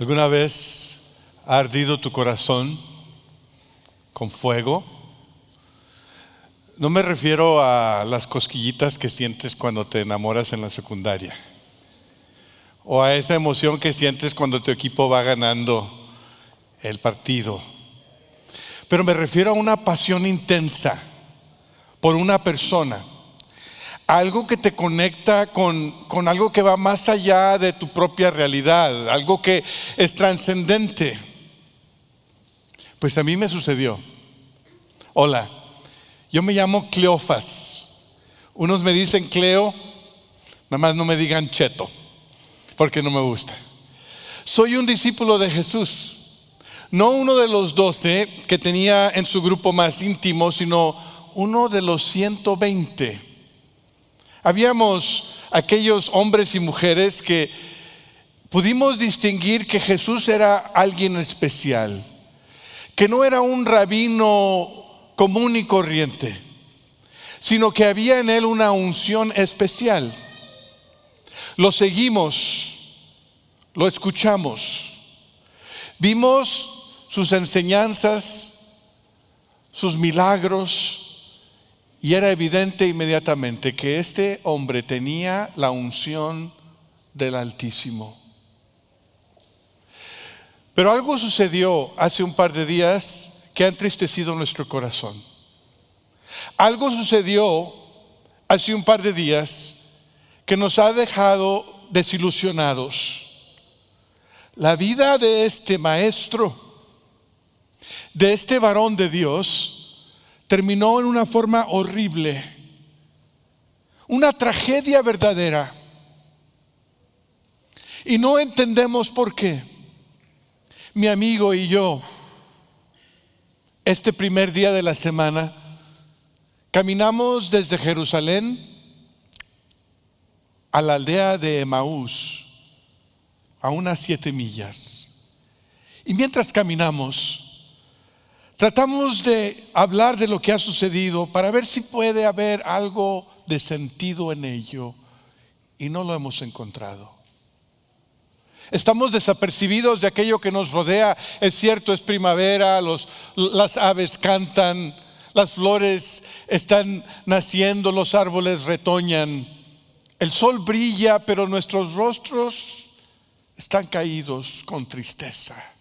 ¿Alguna vez ha ardido tu corazón con fuego? No me refiero a las cosquillitas que sientes cuando te enamoras en la secundaria o a esa emoción que sientes cuando tu equipo va ganando el partido. Pero me refiero a una pasión intensa por una persona algo que te conecta con, con, algo que va más allá de tu propia realidad, algo que es trascendente. Pues a mí me sucedió. Hola, yo me llamo Cleofas. Unos me dicen Cleo, nada más no me digan Cheto, porque no me gusta. Soy un discípulo de Jesús. No uno de los doce que tenía en su grupo más íntimo, sino uno de los 120 Habíamos aquellos hombres y mujeres que pudimos distinguir que Jesús era alguien especial, que no era un rabino común y corriente, sino que había en él una unción especial. Lo seguimos, lo escuchamos, vimos sus enseñanzas, sus milagros, y era evidente inmediatamente que este hombre tenía la unción del Altísimo. Pero algo sucedió hace un par de días que ha entristecido nuestro corazón. Algo sucedió hace un par de días que nos ha dejado desilusionados. La vida de este maestro, de este varón de Dios, terminó en una forma horrible, una tragedia verdadera. Y no entendemos por qué. Mi amigo y yo, este primer día de la semana, caminamos desde Jerusalén a la aldea de Emaús, a unas siete millas. Y mientras caminamos, Tratamos de hablar de lo que ha sucedido para ver si puede haber algo de sentido en ello y no lo hemos encontrado. Estamos desapercibidos de aquello que nos rodea. Es cierto, es primavera, las aves cantan, las flores están naciendo, los árboles retoñan, el sol brilla, pero nuestros rostros están caídos con tristeza.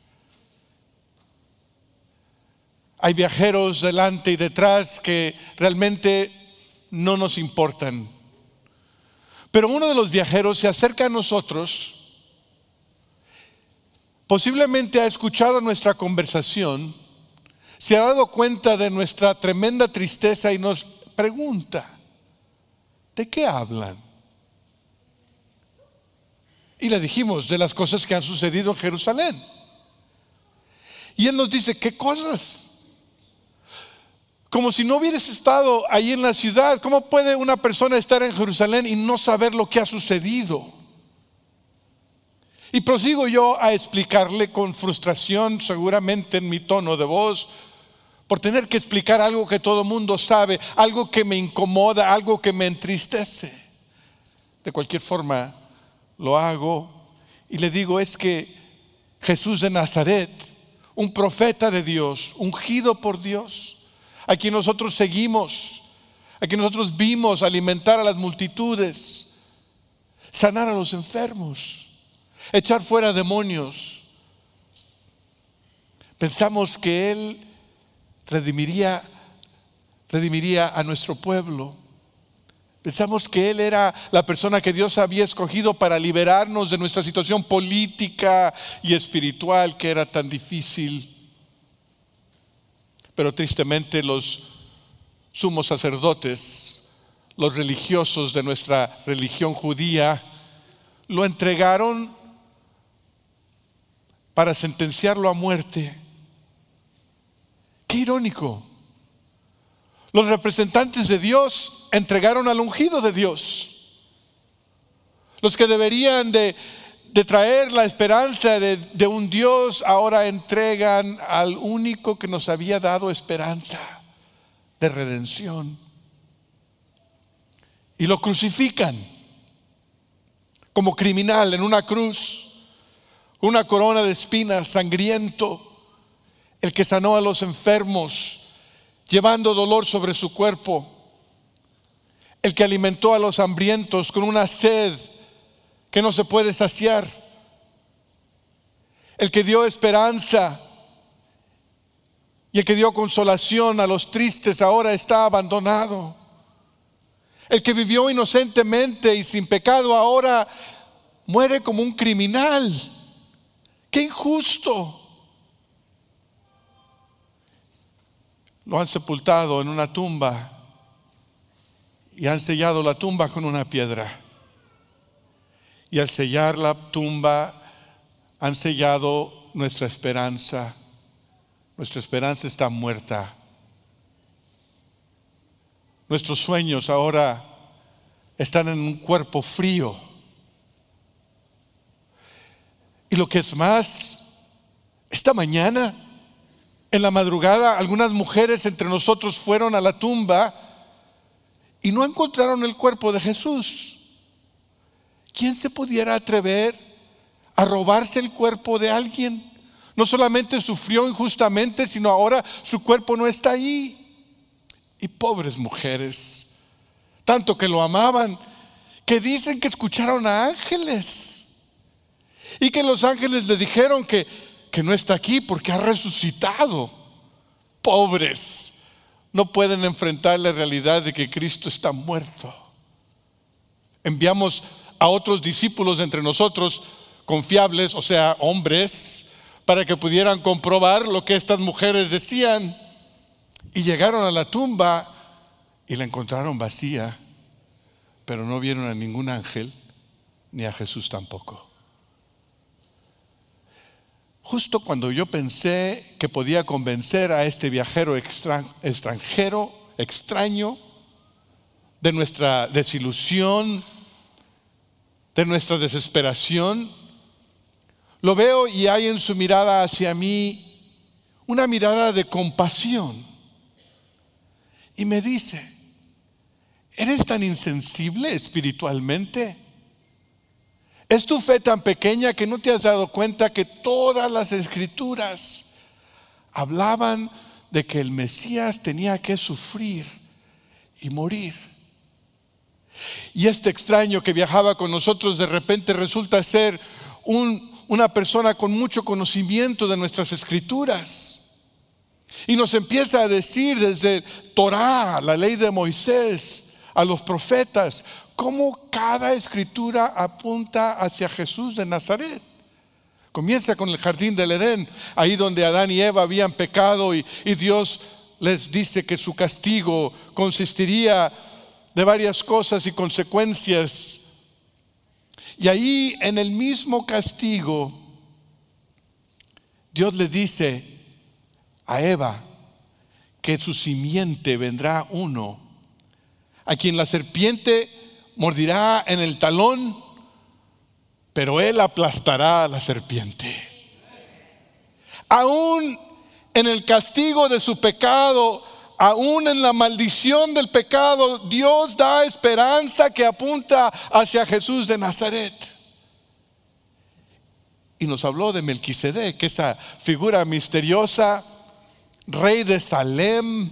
Hay viajeros delante y detrás que realmente no nos importan. Pero uno de los viajeros se acerca a nosotros, posiblemente ha escuchado nuestra conversación, se ha dado cuenta de nuestra tremenda tristeza y nos pregunta, ¿de qué hablan? Y le dijimos de las cosas que han sucedido en Jerusalén. Y él nos dice, ¿qué cosas? Como si no hubieras estado ahí en la ciudad. ¿Cómo puede una persona estar en Jerusalén y no saber lo que ha sucedido? Y prosigo yo a explicarle con frustración, seguramente en mi tono de voz, por tener que explicar algo que todo mundo sabe, algo que me incomoda, algo que me entristece. De cualquier forma, lo hago y le digo, es que Jesús de Nazaret, un profeta de Dios, ungido por Dios, a quien nosotros seguimos, a quien nosotros vimos alimentar a las multitudes, sanar a los enfermos, echar fuera demonios. Pensamos que Él redimiría, redimiría a nuestro pueblo. Pensamos que Él era la persona que Dios había escogido para liberarnos de nuestra situación política y espiritual que era tan difícil pero tristemente los sumos sacerdotes, los religiosos de nuestra religión judía, lo entregaron para sentenciarlo a muerte. Qué irónico. Los representantes de Dios entregaron al ungido de Dios. Los que deberían de de traer la esperanza de, un Dios, ahora entregan al único que nos había dado esperanza de redención. Y lo crucifican como criminal en una cruz. una corona de espinas, sangriento, el que sanó a los enfermos, llevando dolor sobre su cuerpo, el que alimentó a los hambrientos con una sed que no se puede saciar, el que dio esperanza y el que dio consolación a los tristes ahora está abandonado. El que vivió inocentemente y sin pecado ahora muere como un criminal. Qué injusto. Lo han sepultado en una tumba y han sellado la tumba con una piedra. Y al sellar la tumba han sellado nuestra esperanza. Nuestra esperanza está muerta. Nuestros sueños ahora están en un cuerpo frío. Y lo que es más, esta mañana, en la madrugada, algunas mujeres entre nosotros fueron a la tumba y no encontraron el cuerpo de Jesús. ¿Quién se pudiera atrever a robarse el cuerpo de alguien? No solamente sufrió injustamente, sino ahora su cuerpo no está ahí. Y pobres mujeres, tanto que lo amaban, que dicen que escucharon a ángeles. Y que los ángeles le dijeron que, que no está aquí porque ha resucitado. Pobres, no pueden enfrentar la realidad de que Cristo está muerto. Enviamos a otros discípulos entre nosotros confiables, o sea, hombres, para que pudieran comprobar lo que estas mujeres decían. Y llegaron a la tumba y la encontraron vacía, pero no vieron a ningún ángel ni a Jesús tampoco. Justo cuando yo pensé que podía convencer a este viajero extranjero, extraño, de nuestra desilusión, de nuestra desesperación, lo veo y hay en su mirada hacia mí una mirada de compasión. Y me dice, ¿eres tan insensible espiritualmente? ¿Es tu fe tan pequeña que no te has dado cuenta que todas las escrituras hablaban de que el Mesías tenía que sufrir y morir? Y este extraño que viajaba con nosotros de repente resulta ser una persona con mucho conocimiento de nuestras escrituras. Y nos empieza a decir desde Torah, la ley de Moisés, a los profetas, cómo cada escritura apunta hacia Jesús de Nazaret. Comienza con el jardín del Edén, ahí donde Adán y Eva habían pecado y, y Dios les dice que su castigo consistiría de varias cosas y consecuencias. Y ahí en el mismo castigo, Dios le dice a Eva que su simiente vendrá uno, a quien la serpiente mordirá en el talón, pero él aplastará a la serpiente. Aún en el castigo de su pecado, aún en la maldición del pecado, Dios da esperanza que apunta hacia Jesús de Nazaret. Y nos habló de Melquisedec, esa figura misteriosa, rey de Salem,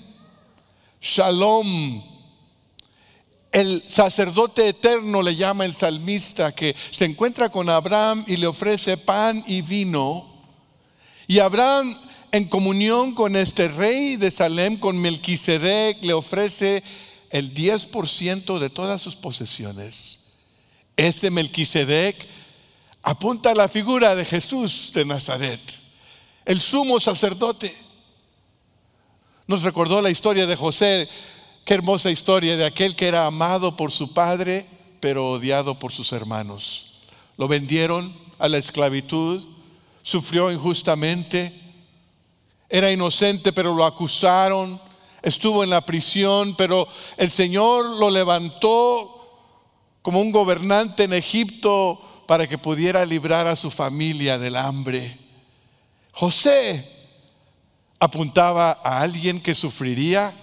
Shalom. El sacerdote eterno le llama el salmista que se encuentra con Abraham y le ofrece pan y vino. Y Abraham en comunión con este rey de Salem, con Melquisedec, le ofrece el 10% de todas sus posesiones. Ese Melquisedec apunta a la figura de Jesús de Nazaret, el sumo sacerdote. Nos recordó la historia de José, qué hermosa historia de aquel que era amado por su padre, pero odiado por sus hermanos. Lo vendieron a la esclavitud, sufrió injustamente era inocente, pero lo acusaron. Estuvo en la prisión, pero el Señor lo levantó como un gobernante en Egipto para que pudiera librar a su familia del hambre. José apuntaba a alguien que sufriría,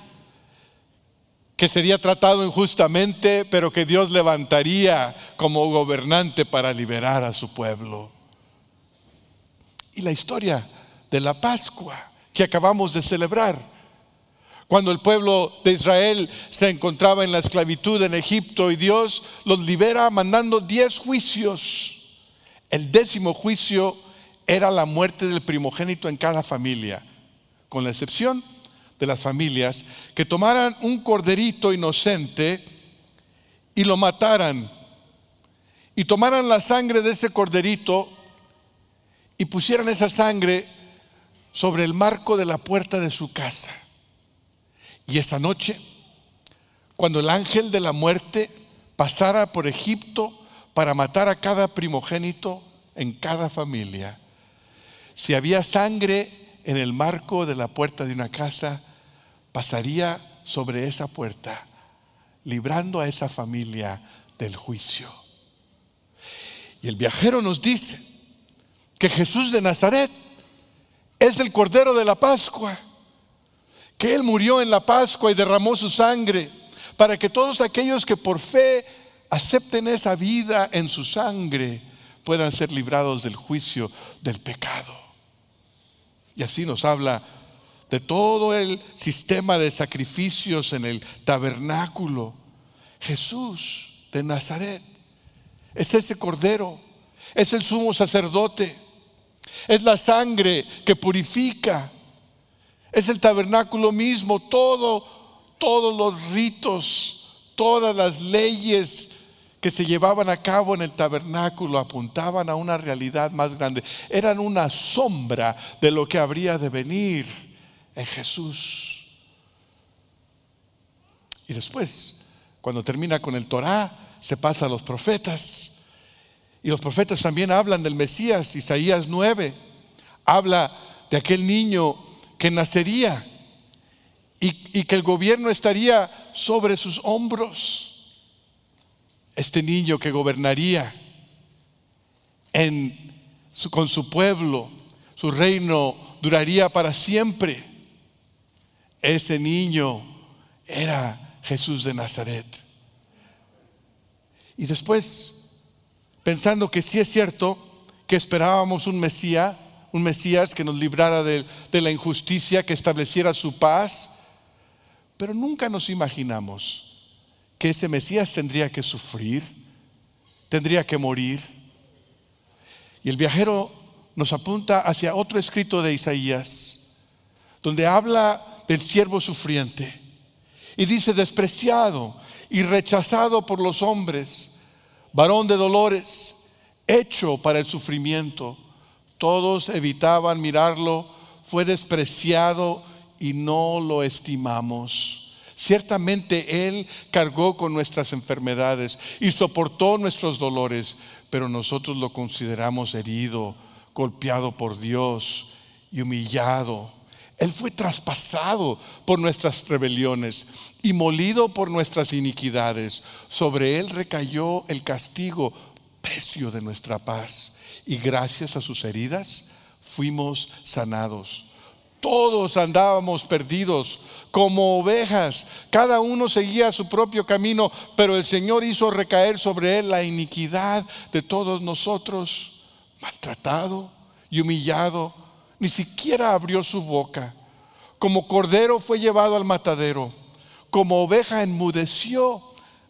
que sería tratado injustamente, pero que Dios levantaría como gobernante para liberar a su pueblo. y la historia de la Pascua que acabamos de celebrar. Cuando el pueblo de Israel se encontraba en la esclavitud en Egipto y Dios los libera mandando diez juicios. El décimo juicio era la muerte del primogénito en cada familia, con la excepción de las familias que tomaran un corderito inocente y lo mataran y tomaran la sangre de ese corderito y pusieran esa sangre sobre el marco de la puerta de su casa. Y esa noche, cuando el ángel de la muerte pasara por Egipto para matar a cada primogénito en cada familia, si había sangre en el marco de la puerta de una casa, pasaría sobre esa puerta, librando a esa familia del juicio. Y el viajero nos dice que Jesús de Nazaret es el Cordero de la Pascua, que Él murió en la Pascua y derramó su sangre para que todos aquellos que por fe acepten esa vida en su sangre puedan ser librados del juicio del pecado. Y así nos habla de todo el sistema de sacrificios en el tabernáculo. Jesús de Nazaret es ese cordero, es el sumo sacerdote, es la sangre que purifica, es el tabernáculo mismo, todo, todos los ritos, todas las leyes que se llevaban a cabo en el tabernáculo apuntaban a una realidad más grande, eran una sombra de lo que habría de venir en Jesús. Y después, cuando termina con el Torah, se pasa a los profetas. Y los profetas también hablan del Mesías. Isaías 9 habla de aquel niño que nacería y, que el gobierno estaría sobre sus hombros. Este niño que gobernaría con su pueblo, su reino duraría para siempre. Ese niño era Jesús de Nazaret. Y después, pensando que sí es cierto que esperábamos un Mesías, un Mesías que nos librara de, de la injusticia, que estableciera su paz, pero nunca nos imaginamos que ese Mesías tendría que sufrir, tendría que morir. Y el viajero nos apunta hacia otro escrito de Isaías, donde habla del siervo sufriente. Y dice, despreciado y rechazado por los hombres, varón de dolores, hecho para el sufrimiento. Todos evitaban mirarlo, fue despreciado y no lo estimamos. Ciertamente Él cargó con nuestras enfermedades y soportó nuestros dolores, pero nosotros lo consideramos herido, golpeado por Dios y humillado él fue traspasado por nuestras rebeliones y molido por nuestras iniquidades. Sobre Él recayó el castigo, precio de nuestra paz. Y gracias a sus heridas fuimos sanados. Todos andábamos perdidos como ovejas, cada uno seguía su propio camino, pero el Señor hizo recaer sobre él la iniquidad de todos nosotros, maltratado y humillado ni siquiera abrió su boca. Como cordero fue llevado al matadero, como oveja enmudeció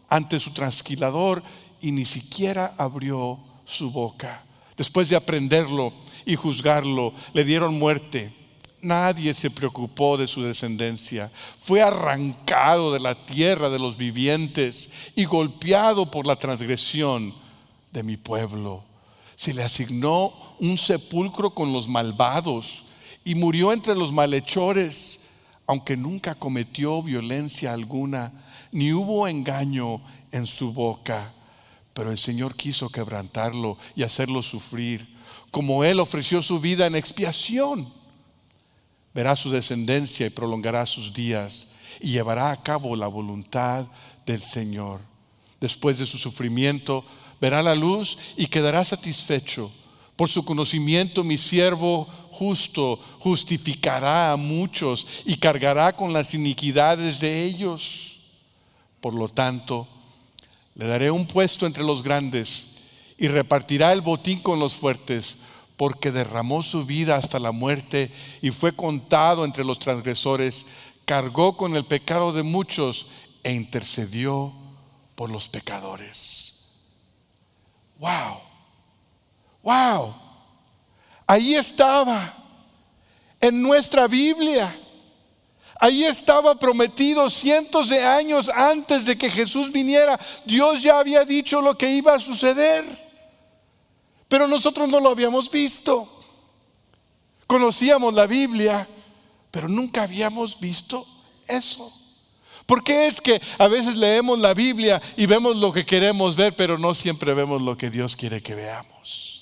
ante su transquilador y ni siquiera abrió su boca. Después de aprenderlo y juzgarlo, le dieron muerte. Nadie se preocupó de su descendencia. Fue arrancado de la tierra de los vivientes y golpeado por la transgresión de mi pueblo. Se le asignó un sepulcro con los malvados y murió entre los malhechores, aunque nunca cometió violencia alguna, ni hubo engaño en su boca. Pero el Señor quiso quebrantarlo y hacerlo sufrir, como Él ofreció su vida en expiación. Verá su descendencia y prolongará sus días y llevará a cabo la voluntad del Señor. Después de su sufrimiento, verá la luz y quedará satisfecho por su conocimiento mi siervo justo justificará a muchos y cargará con las iniquidades de ellos. Por lo tanto, le daré un puesto entre los grandes y repartirá el botín con los fuertes, porque derramó su vida hasta la muerte y fue contado entre los transgresores, cargó con el pecado de muchos e intercedió por los pecadores. Wow, wow, ahí estaba, en nuestra Biblia. Ahí estaba prometido cientos de años antes de que Jesús viniera. Dios ya había dicho lo que iba a suceder. Pero nosotros no lo habíamos visto. Conocíamos la Biblia, pero nunca habíamos visto eso. ¿Por qué es que a veces leemos la Biblia y vemos lo que queremos ver, pero no siempre vemos lo que Dios quiere que veamos?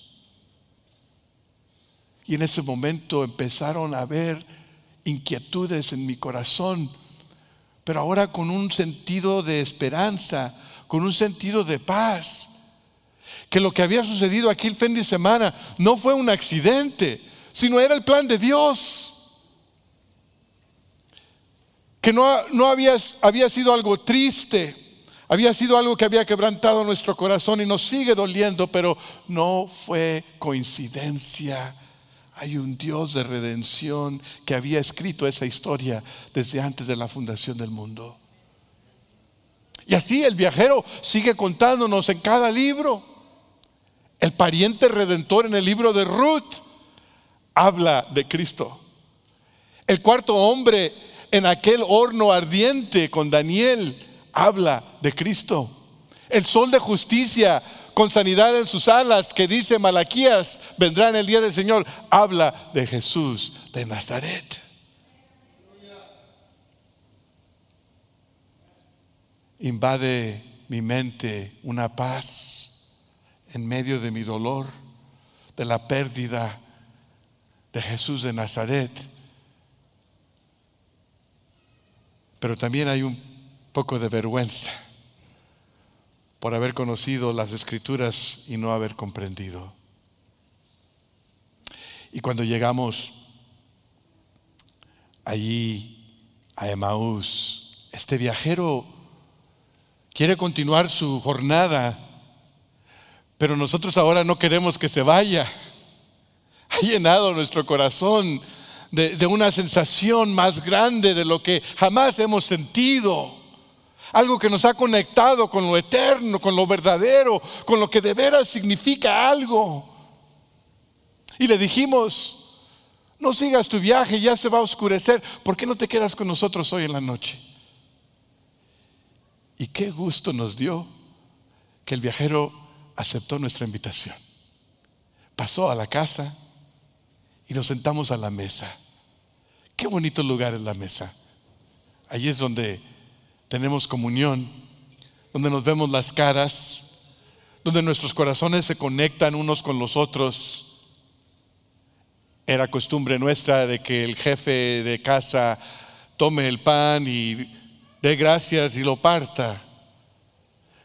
Y en ese momento empezaron a ver inquietudes en mi corazón, pero ahora con un sentido de esperanza, con un sentido de paz. Que lo que había sucedido aquí el fin de semana no fue un accidente, sino era el plan de Dios. Que no, no había, había sido algo triste, había sido algo que había quebrantado nuestro corazón y nos sigue doliendo, pero no fue coincidencia hay un Dios de redención que había escrito esa historia desde antes de la fundación del mundo. Y así el viajero sigue contándonos en cada libro. El pariente redentor en el libro de Ruth habla de Cristo. El cuarto hombre en aquel horno ardiente con Daniel habla de Cristo. El sol de justicia con sanidad en sus alas, que dice Malaquías, vendrá en el día del Señor, habla de Jesús de Nazaret. Invade mi mente una paz en medio de mi dolor, de la pérdida de Jesús de Nazaret. Pero también hay un poco de vergüenza por haber conocido las escrituras y no haber comprendido. Y cuando llegamos allí a Emaús, este viajero quiere continuar su jornada, pero nosotros ahora no queremos que se vaya. Ha llenado nuestro corazón de, de una sensación más grande de lo que jamás hemos sentido algo que nos ha conectado con lo eterno, con lo verdadero, con lo que de veras significa algo. Y le dijimos, no sigas tu viaje, ya se va a oscurecer, ¿por qué no te quedas con nosotros hoy en la noche? Y qué gusto nos dio que el viajero aceptó nuestra invitación. Pasó a la casa y nos sentamos a la mesa. Qué bonito lugar es la mesa. Allí es donde tenemos comunión, donde nos vemos las caras, donde nuestros corazones se conectan unos con los otros. Era costumbre nuestra de que el jefe de casa tome el pan y dé gracias y lo parta.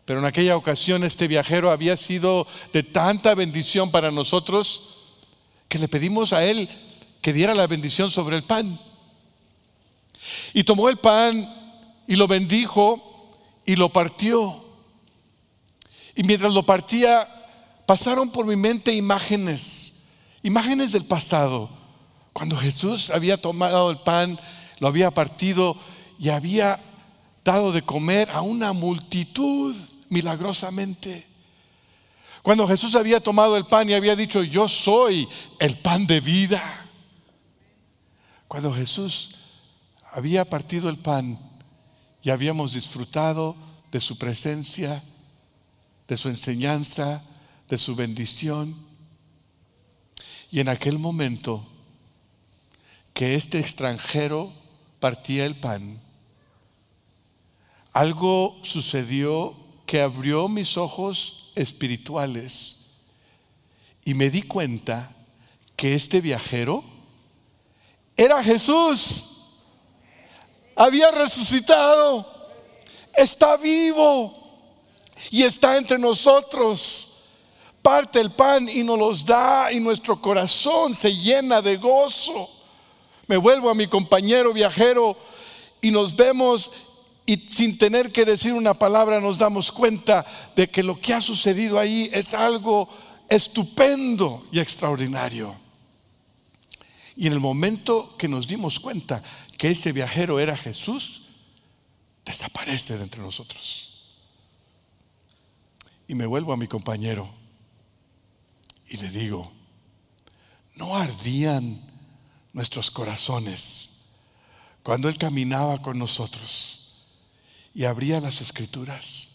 Pero en aquella ocasión este viajero había sido de tanta bendición para nosotros que le pedimos a él que diera la bendición sobre el pan. Y tomó el pan y lo bendijo y lo partió. Y mientras lo partía, pasaron por mi mente imágenes, imágenes del pasado, cuando Jesús había tomado el pan, lo había partido y había dado de comer a una multitud milagrosamente. Cuando Jesús había tomado el pan y había dicho, yo soy el pan de vida. Cuando Jesús había partido el pan y habíamos disfrutado de su presencia, de su enseñanza, de su bendición. Y en aquel momento que este extranjero partía el pan, algo sucedió que abrió mis ojos espirituales y me di cuenta que este viajero era Jesús había resucitado, está vivo y está entre nosotros. Parte el pan y nos los da y nuestro corazón se llena de gozo. Me vuelvo a mi compañero viajero y nos vemos y sin tener que decir una palabra nos damos cuenta de que lo que ha sucedido ahí es algo estupendo y extraordinario. Y en el momento que nos dimos cuenta que ese viajero era Jesús, desaparece de entre nosotros. Y me vuelvo a mi compañero y le digo, ¿no ardían nuestros corazones cuando Él caminaba con nosotros y abría las escrituras?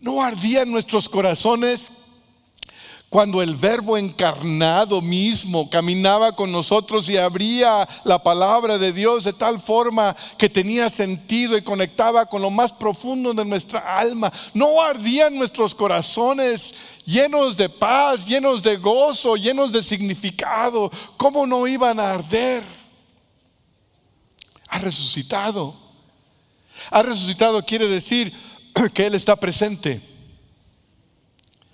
¿No ardían nuestros corazones cuando el verbo encarnado mismo caminaba con nosotros y abría la palabra de Dios de tal forma que tenía sentido y conectaba con lo más profundo de nuestra alma. No ardían nuestros corazones llenos de paz, llenos de gozo, llenos de significado. ¿Cómo no iban a arder? Ha resucitado. Ha resucitado quiere decir que Él está presente.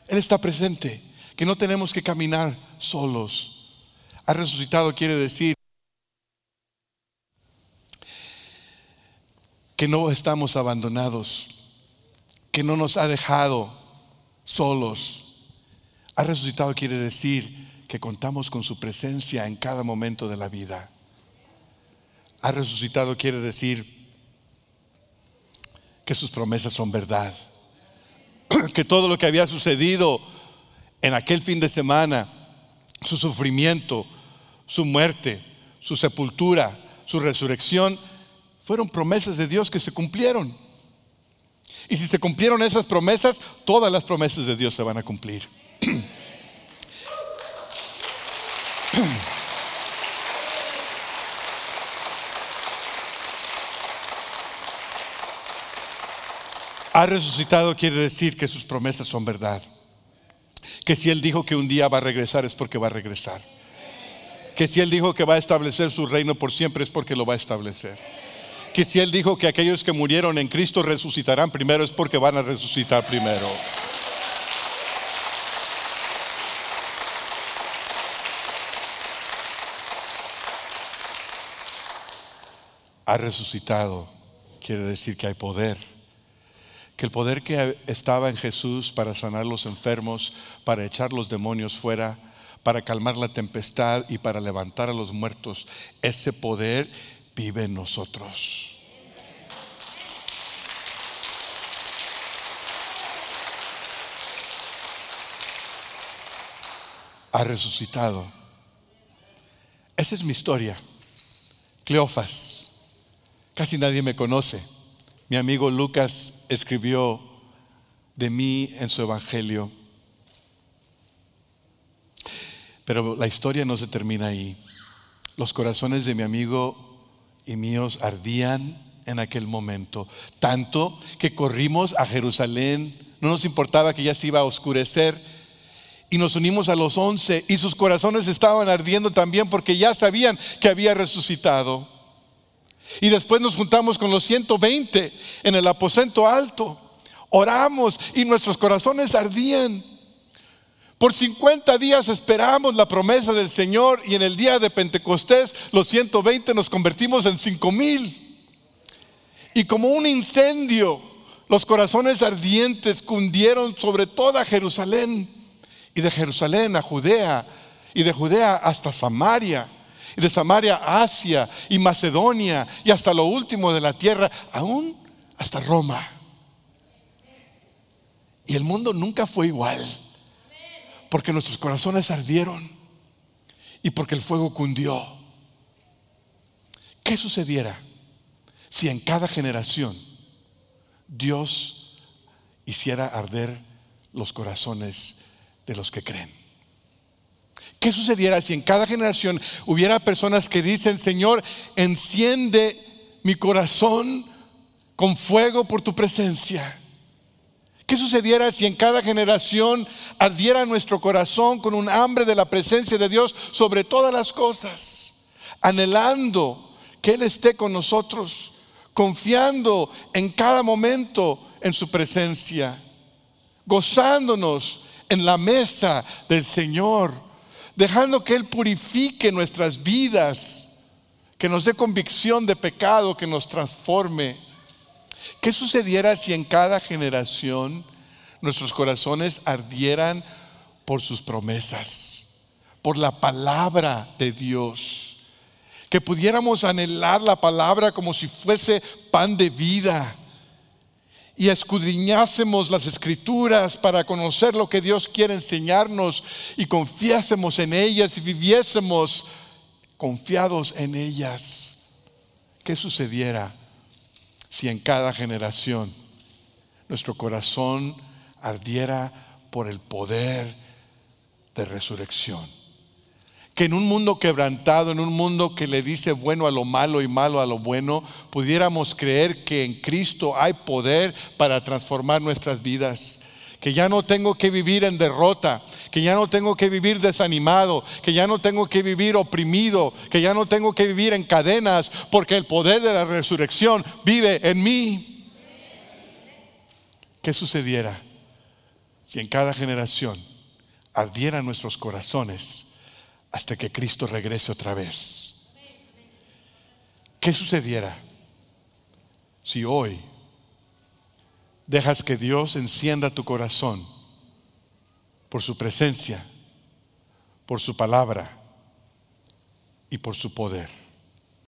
Él está presente que no tenemos que caminar solos. Ha resucitado quiere decir que no estamos abandonados, que no nos ha dejado solos. Ha resucitado quiere decir que contamos con su presencia en cada momento de la vida. Ha resucitado quiere decir que sus promesas son verdad, que todo lo que había sucedido en aquel fin de semana, su sufrimiento, su muerte, su sepultura, su resurrección, fueron promesas de Dios que se cumplieron. Y si se cumplieron esas promesas, todas las promesas de Dios se van a cumplir. Ha resucitado quiere decir que sus promesas son verdad que si Él dijo que un día va a regresar es porque va a regresar. Que si Él dijo que va a establecer su reino por siempre es porque lo va a establecer. Que si Él dijo que aquellos que murieron en Cristo resucitarán primero es porque van a resucitar primero. Ha resucitado quiere decir que hay poder que el poder que estaba en Jesús para sanar los enfermos, para echar los demonios fuera, para calmar la tempestad y para levantar a los muertos, ese poder vive en nosotros. Ha resucitado. Esa es mi historia. Cleofas. Casi nadie me conoce. Mi amigo Lucas escribió de mí en su evangelio. Pero la historia no se termina ahí. Los corazones de mi amigo y míos ardían en aquel momento, tanto que corrimos a Jerusalén, no nos importaba que ya se iba a oscurecer, y nos unimos a los once, y sus corazones estaban ardiendo también porque ya sabían que había resucitado. Y después nos juntamos con los 120 en el aposento alto. Oramos y nuestros corazones ardían. Por 50 días esperamos la promesa del Señor y en el día de Pentecostés los 120 nos convertimos en 5 mil. Y como un incendio, los corazones ardientes cundieron sobre toda Jerusalén y de Jerusalén a Judea y de Judea hasta Samaria y de Samaria a Asia y Macedonia y hasta lo último de la tierra, aún hasta Roma. Y el mundo nunca fue igual, porque nuestros corazones ardieron y porque el fuego cundió. ¿Qué sucediera si en cada generación Dios hiciera arder los corazones de los que creen? ¿Qué sucediera si en cada generación hubiera personas que dicen, Señor, enciende mi corazón con fuego por tu presencia? ¿Qué sucediera si en cada generación ardiera nuestro corazón con un hambre de la presencia de Dios sobre todas las cosas, anhelando que Él esté con nosotros, confiando en cada momento en su presencia, gozándonos en la mesa del Señor? Dejando que Él purifique nuestras vidas, que nos dé convicción de pecado, que nos transforme. ¿Qué sucediera si en cada generación nuestros corazones ardieran por sus promesas, por la palabra de Dios. Que pudiéramos anhelar la palabra como si fuese pan de vida y escudriñásemos las escrituras para conocer lo que Dios quiere enseñarnos y confiásemos en ellas y viviésemos confiados en ellas. ¿Qué sucediera si en cada generación nuestro corazón ardiera por el poder de resurrección? En un mundo quebrantado, en un mundo que le dice bueno a lo malo y malo a lo bueno, pudiéramos creer que en Cristo hay poder para transformar nuestras vidas. Que ya no tengo que vivir en derrota, que ya no tengo que vivir desanimado, que ya no tengo que vivir oprimido, que ya no tengo que vivir en cadenas, porque el poder de la resurrección vive en mí. ¿Qué sucediera si en cada generación ardieran nuestros corazones? Hasta que Cristo regrese otra vez. ¿Qué sucediera si hoy dejas que Dios encienda tu corazón por su presencia, por su palabra y por su poder?